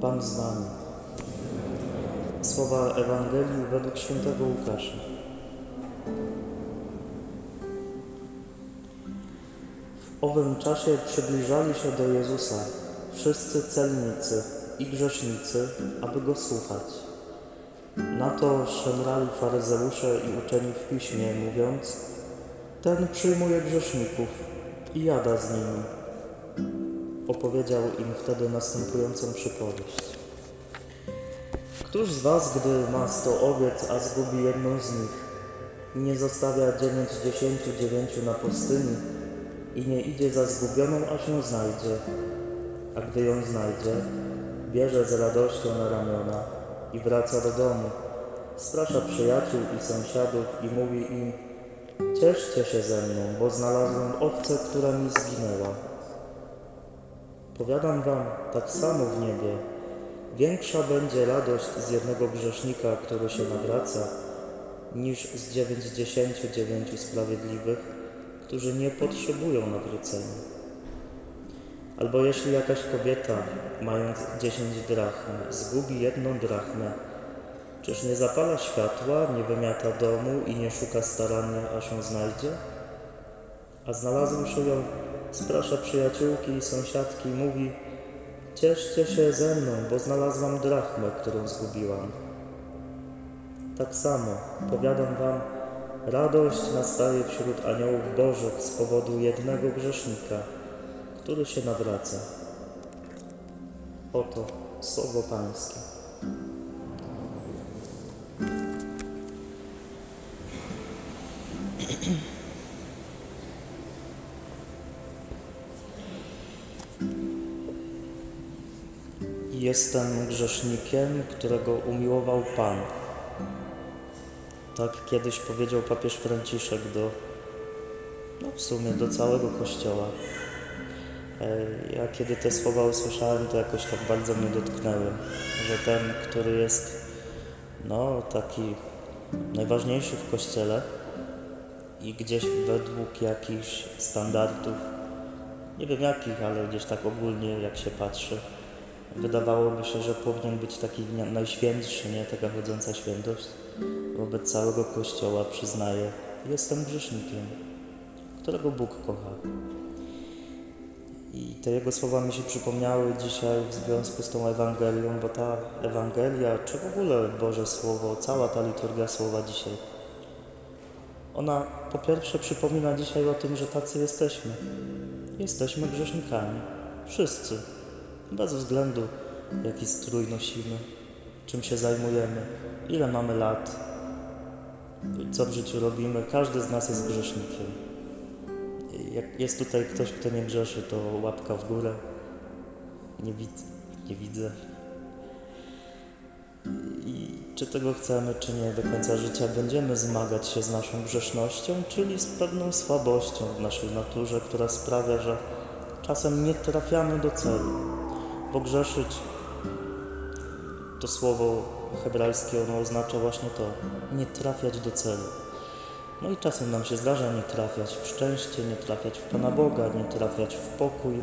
Pan z Wami. Słowa Ewangelii według świętego Łukasza. W owym czasie przybliżali się do Jezusa wszyscy celnicy i grzesznicy, aby Go słuchać. Na to szemrali faryzeusze i uczeni w piśmie, mówiąc Ten przyjmuje grzeszników i jada z nimi. Opowiedział im wtedy następującą przypowieść. Któż z was, gdy ma sto owiec, a zgubi jedną z nich, nie zostawia dziewięćdziesięciu dziewięciu na pustyni i nie idzie za zgubioną, aż ją znajdzie, a gdy ją znajdzie, bierze z radością na ramiona i wraca do domu. Sprasza przyjaciół i sąsiadów i mówi im: Cieszcie się ze mną, bo znalazłem owcę, która mi zginęła. Powiadam wam, tak samo w niebie, większa będzie radość z jednego grzesznika, który się nawraca, niż z dziewięćdziesięciu dziewięciu sprawiedliwych, którzy nie potrzebują nawrócenia. Albo jeśli jakaś kobieta, mając dziesięć drachm, zgubi jedną drachmę, czyż nie zapala światła, nie wymiata domu i nie szuka starannie, aż ją znajdzie? A znalazłszy ją, sprasza przyjaciółki i sąsiadki mówi Cieszcie się ze mną, bo znalazłam drachmę, którą zgubiłam. Tak samo, powiadam wam, radość nastaje wśród aniołów bożych z powodu jednego grzesznika, który się nawraca. Oto słowo Pańskie. Jestem grzesznikiem, którego umiłował Pan. Tak kiedyś powiedział papież Franciszek do, no w sumie do całego Kościoła. E, Ja kiedy te słowa usłyszałem, to jakoś tak bardzo mnie dotknęły, że ten, który jest no taki najważniejszy w Kościele i gdzieś według jakichś standardów, nie wiem jakich, ale gdzieś tak ogólnie jak się patrzy, wydawałoby się, że powinien być taki najświętszy, nie taka chodząca świętość. Wobec całego Kościoła przyznaje, jestem grzesznikiem, którego Bóg kocha. I te jego słowa mi się przypomniały dzisiaj w związku z tą Ewangelią, bo ta Ewangelia, czy w ogóle Boże Słowo, cała ta liturgia Słowa dzisiaj, ona po pierwsze przypomina dzisiaj o tym, że tacy jesteśmy. Jesteśmy grzesznikami. Wszyscy. Bez względu, jaki strój nosimy, czym się zajmujemy, ile mamy lat, co w życiu robimy. Każdy z nas jest grzesznikiem. Jak jest tutaj ktoś, kto nie grzeszy, to łapka w górę. Nie widzę. Nie widzę. I czy tego chcemy, czy nie, do końca życia będziemy zmagać się z naszą grzesznością, czyli z pewną słabością w naszej naturze, która sprawia, że czasem nie trafiamy do celu. Bo grzeszyć to słowo hebrajskie ono oznacza właśnie to nie trafiać do celu. No i czasem nam się zdarza nie trafiać w szczęście, nie trafiać w Pana Boga, nie trafiać w pokój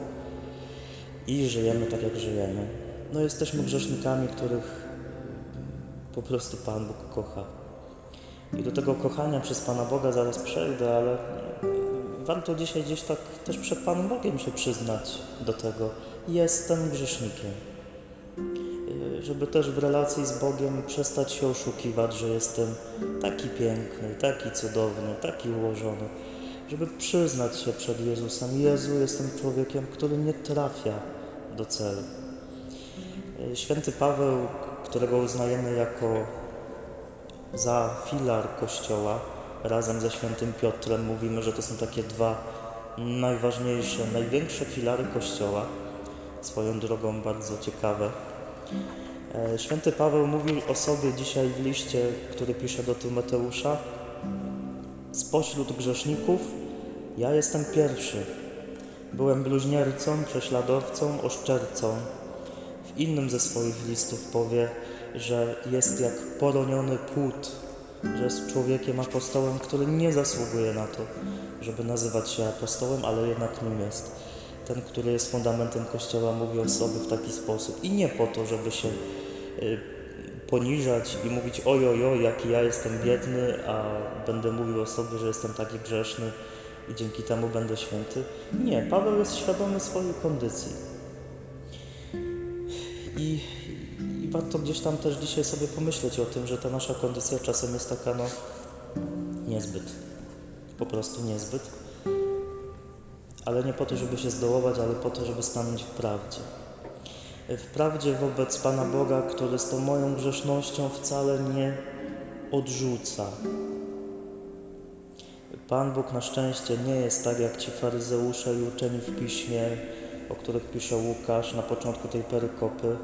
i żyjemy tak jak żyjemy. No jesteśmy grzesznikami, których po prostu Pan Bóg kocha. I do tego kochania przez Pana Boga zaraz przejdę, ale warto dzisiaj gdzieś tak też przed Panem Bogiem się przyznać do tego. Jestem grzesznikiem. Y, Żeby też w relacji z Bogiem przestać się oszukiwać, że jestem taki piękny, taki cudowny, taki ułożony. Żeby przyznać się przed Jezusem: Jezu, jestem człowiekiem, który nie trafia do celu. Y, Święty Paweł, którego uznajemy jako za filar Kościoła, razem ze świętym Piotrem mówimy, że to są takie dwa najważniejsze, największe filary Kościoła. Swoją drogą bardzo ciekawe. E, Święty Paweł mówi o sobie dzisiaj w liście, który pisze do Tymoteusza. Spośród grzeszników ja jestem pierwszy. Byłem bluźniercą, prześladowcą, oszczercą. W innym ze swoich listów powie, że jest jak poroniony płód, że jest człowiekiem apostołem, który nie zasługuje na to, żeby nazywać się apostołem, ale jednak nim jest. ten, który jest fundamentem Kościoła, mówi o sobie w taki sposób. I nie po to, żeby się y, poniżać i mówić oj, oj, oj, jaki ja jestem biedny, a będę mówił o sobie, że jestem taki grzeszny i dzięki temu będę święty. Nie, Paweł jest świadomy swojej kondycji. I warto gdzieś tam też dzisiaj sobie pomyśleć o tym, że ta nasza kondycja czasem jest taka, no, niezbyt. Po prostu niezbyt. Ale nie po to, żeby się zdołować, ale po to, żeby stanąć w prawdzie. W prawdzie wobec Pana Boga, który z tą moją grzesznością wcale nie odrzuca. Pan Bóg na szczęście nie jest tak jak ci faryzeusze i uczeni w piśmie, o których pisze Łukasz na początku tej perykopy,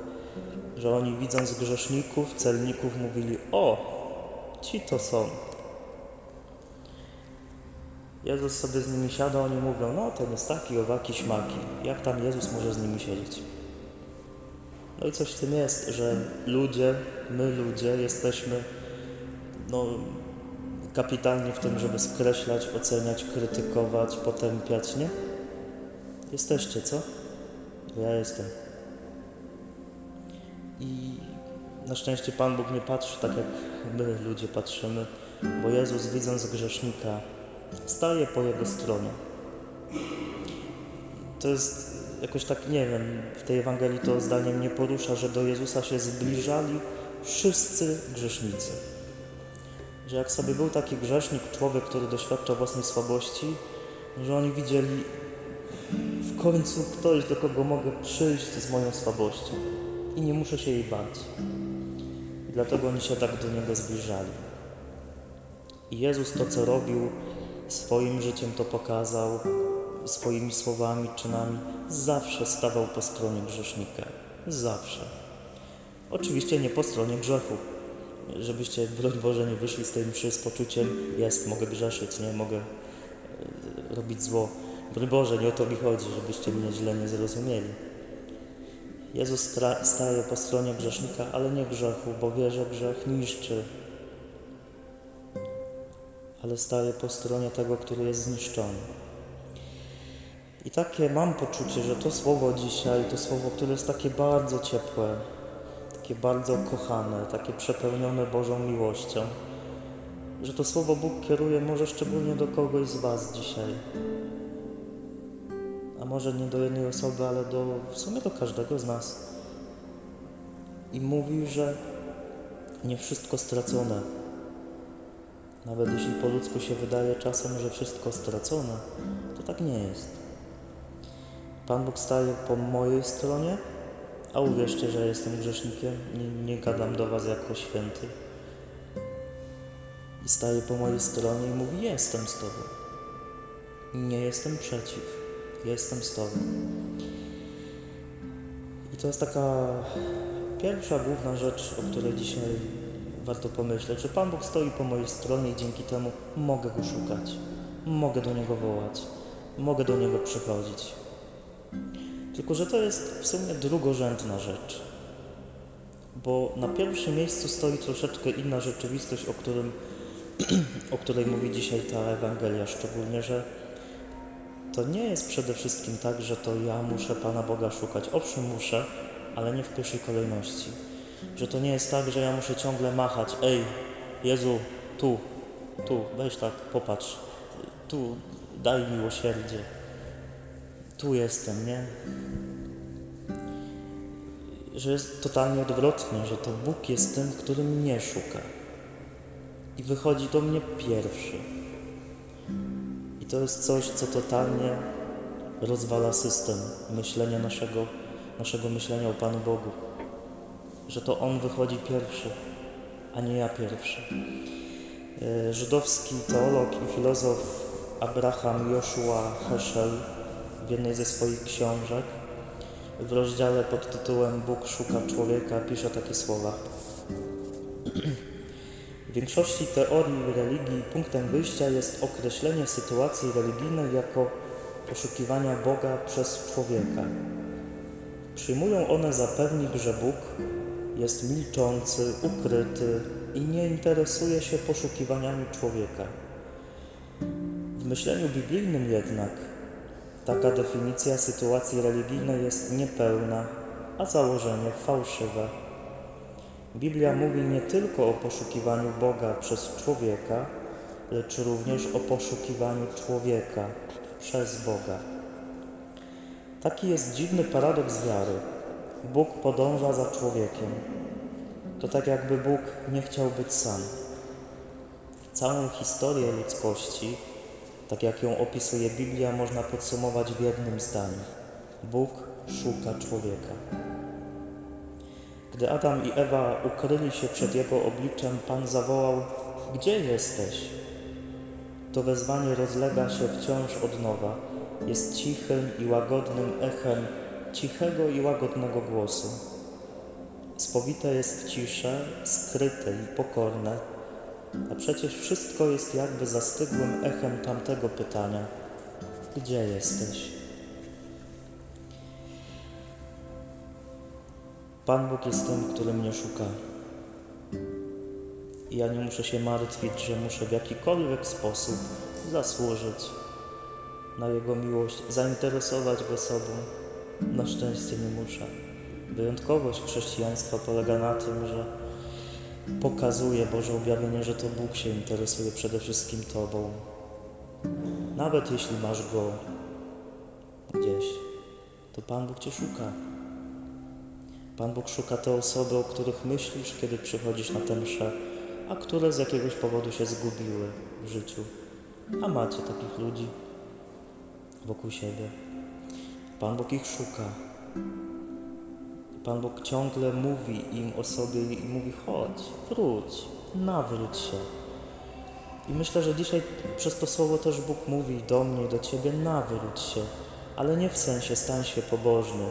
że oni widząc grzeszników, celników mówili: O, ci to są. Jezus sobie z nimi siada, oni mówią: No, ten jest taki, owaki, śmaki. Jak tam Jezus może z nimi siedzieć? No i coś w tym jest, że ludzie, my ludzie jesteśmy no, kapitalni w tym, żeby skreślać, oceniać, krytykować, potępiać, nie? Jesteście, co? Ja jestem. I na szczęście Pan Bóg nie patrzy tak, jak my ludzie patrzymy, bo Jezus widząc grzesznika, staje po jego stronie. To jest jakoś tak, nie wiem, w tej Ewangelii to zdanie mnie porusza, że do Jezusa się zbliżali wszyscy grzesznicy. Że jak sobie był taki grzesznik, człowiek, który doświadcza własnej słabości, że oni widzieli w końcu ktoś, do kogo mogę przyjść z moją słabością i nie muszę się jej bać. Dlatego oni się tak do Niego zbliżali. I Jezus to, co robił swoim życiem, to pokazał, swoimi słowami, czynami, zawsze stawał po stronie grzesznika. Zawsze. Oczywiście nie po stronie grzechu. Żebyście, broń Boże, nie wyszli z tej mszy z poczuciem, jest, mogę grzeszyć, nie, mogę e, robić zło. Broń Boże, nie o to mi chodzi, żebyście mnie źle nie zrozumieli. Jezus staje po stronie grzesznika, ale nie grzechu, bo wie, że grzech niszczy. Ale staje po stronie tego, który jest zniszczony. I takie mam poczucie, że to słowo dzisiaj, to słowo, które jest takie bardzo ciepłe, takie bardzo kochane, takie przepełnione Bożą miłością, że to słowo Bóg kieruje może szczególnie do kogoś z Was dzisiaj. Może nie do jednej osoby, ale do, w sumie do każdego z nas. I mówi, że nie wszystko stracone. Nawet jeśli po ludzku się wydaje czasem, że wszystko stracone, to tak nie jest. Pan Bóg staje po mojej stronie, a uwierzcie, że jestem grzesznikiem, nie, nie gadam do Was jako święty. I staje po mojej stronie i mówi: Jestem z Tobą. Nie jestem przeciw, jestem z Tobą. I to jest taka pierwsza główna rzecz, o której dzisiaj warto pomyśleć, że Pan Bóg stoi po mojej stronie i dzięki temu mogę Go szukać, mogę do Niego wołać, mogę do Niego przychodzić. Tylko, że to jest w sumie drugorzędna rzecz. Bo na pierwszym miejscu stoi troszeczkę inna rzeczywistość, o, którym, o której mówi dzisiaj ta Ewangelia, szczególnie, że to nie jest przede wszystkim tak, że to ja muszę Pana Boga szukać. Owszem, muszę, ale nie w pierwszej kolejności. Że to nie jest tak, że ja muszę ciągle machać. Ej, Jezu, tu, tu, weź tak, popatrz, tu, daj miłosierdzie tu jestem, nie? Że jest totalnie odwrotnie, że to Bóg jest tym, który mnie szuka. I wychodzi do mnie pierwszy. To jest coś, co totalnie rozwala system myślenia naszego, naszego myślenia o Panu Bogu. Że to On wychodzi pierwszy, a nie ja pierwszy. E, żydowski teolog i filozof Abraham Joshua Heschel w jednej ze swoich książek w rozdziale pod tytułem Bóg szuka człowieka pisze takie słowa. W większości teorii religii punktem wyjścia jest określenie sytuacji religijnej jako poszukiwania Boga przez człowieka. Przyjmują one za pewnik, że Bóg jest milczący, ukryty i nie interesuje się poszukiwaniami człowieka. W myśleniu biblijnym jednak Taka definicja sytuacji religijnej jest niepełna, a założenie fałszywe. Biblia mówi nie tylko o poszukiwaniu Boga przez człowieka, lecz również o poszukiwaniu człowieka przez Boga. Taki jest dziwny paradoks wiary. Bóg podąża za człowiekiem. To tak jakby Bóg nie chciał być sam. Całą historię ludzkości, tak jak ją opisuje Biblia, można podsumować w jednym zdaniu. Bóg szuka człowieka. Gdy Adam i Ewa ukryli się przed jego obliczem, Pan zawołał: Gdzie jesteś? To wezwanie rozlega się wciąż od nowa. Jest cichym i łagodnym echem cichego i łagodnego głosu. Spowite jest w ciszę, skryte i pokorne, a przecież wszystko jest jakby zastygłym echem tamtego pytania: Gdzie jesteś? Pan Bóg jest tym, który mnie szuka. I ja nie muszę się martwić, że muszę w jakikolwiek sposób zasłużyć na Jego miłość, zainteresować Go sobą. Na szczęście nie muszę. Wyjątkowość chrześcijaństwa polega na tym, że pokazuje Boże objawienie, że to Bóg się interesuje przede wszystkim Tobą. Nawet jeśli masz Go gdzieś, to Pan Bóg Cię szuka. Pan Bóg szuka te osoby, o których myślisz, kiedy przychodzisz na tę mszę, a które z jakiegoś powodu się zgubiły w życiu. A macie takich ludzi wokół siebie. Pan Bóg ich szuka. Pan Bóg ciągle mówi im o sobie i mówi: chodź, wróć, nawróć się. I myślę, że dzisiaj przez to słowo też Bóg mówi do mnie i do ciebie: nawróć się, ale nie w sensie stań się pobożny,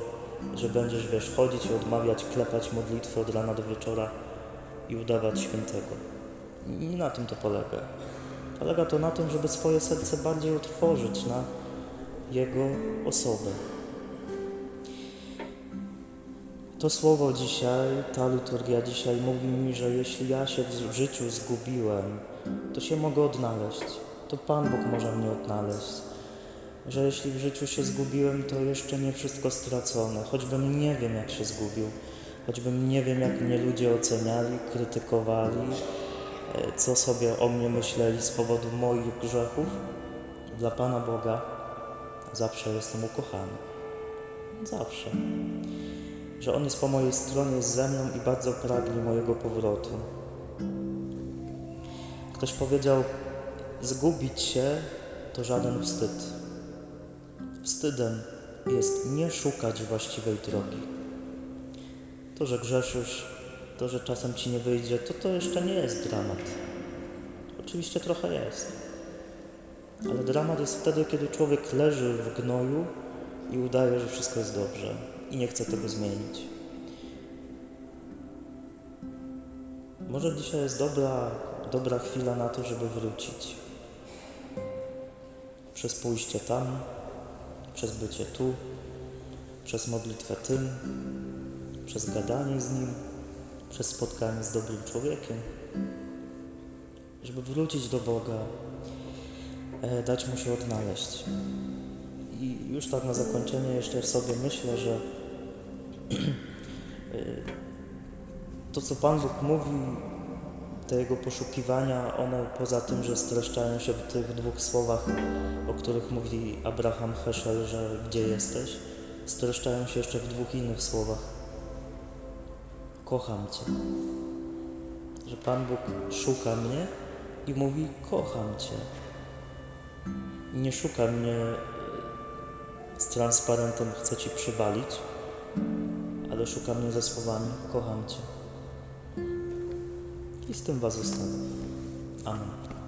że będziesz, wiesz, chodzić i odmawiać, klepać modlitwy od rana do wieczora i udawać świętego. Nie na tym to polega. Polega to na tym, żeby swoje serce bardziej otworzyć na Jego osobę. To słowo dzisiaj, ta liturgia dzisiaj mówi mi, że jeśli ja się w życiu zgubiłem, to się mogę odnaleźć. To Pan Bóg może mnie odnaleźć. Że jeśli w życiu się zgubiłem, to jeszcze nie wszystko stracone. Choćbym nie wiem, jak się zgubił, choćbym nie wiem, jak mnie ludzie oceniali, krytykowali, e, co sobie o mnie myśleli z powodu moich grzechów, dla Pana Boga zawsze jestem ukochany. Zawsze że On jest po mojej stronie, jest ze mną i bardzo pragnie mojego powrotu. Ktoś powiedział, zgubić się to żaden wstyd. Wstydem jest nie szukać właściwej drogi. To, że grzeszysz, to, że czasem ci nie wyjdzie, to to jeszcze nie jest dramat. Oczywiście trochę jest. Ale dramat jest wtedy, kiedy człowiek leży w gnoju i udaje, że wszystko jest dobrze i nie chce tego zmienić. Może dzisiaj jest dobra, dobra chwila na to, żeby wrócić. Przez pójście tam, przez bycie tu, przez modlitwę tym, przez gadanie z Nim, przez spotkanie z dobrym człowiekiem, żeby wrócić do Boga, e, dać Mu się odnaleźć. I już tak na zakończenie jeszcze sobie myślę, że to, co Pan Bóg mówi, te Jego poszukiwania, one poza tym, że streszczają się w tych dwóch słowach, o których mówi Abraham Heschel, że gdzie jesteś, streszczają się jeszcze w dwóch innych słowach. Kocham Cię. Że Pan Bóg szuka mnie i mówi: Kocham Cię. Nie szuka mnie z transparentem, chce Ci przywalić, ale szuka mnie ze słowami: Kocham Cię. I z tym Was zostawiam. Amen.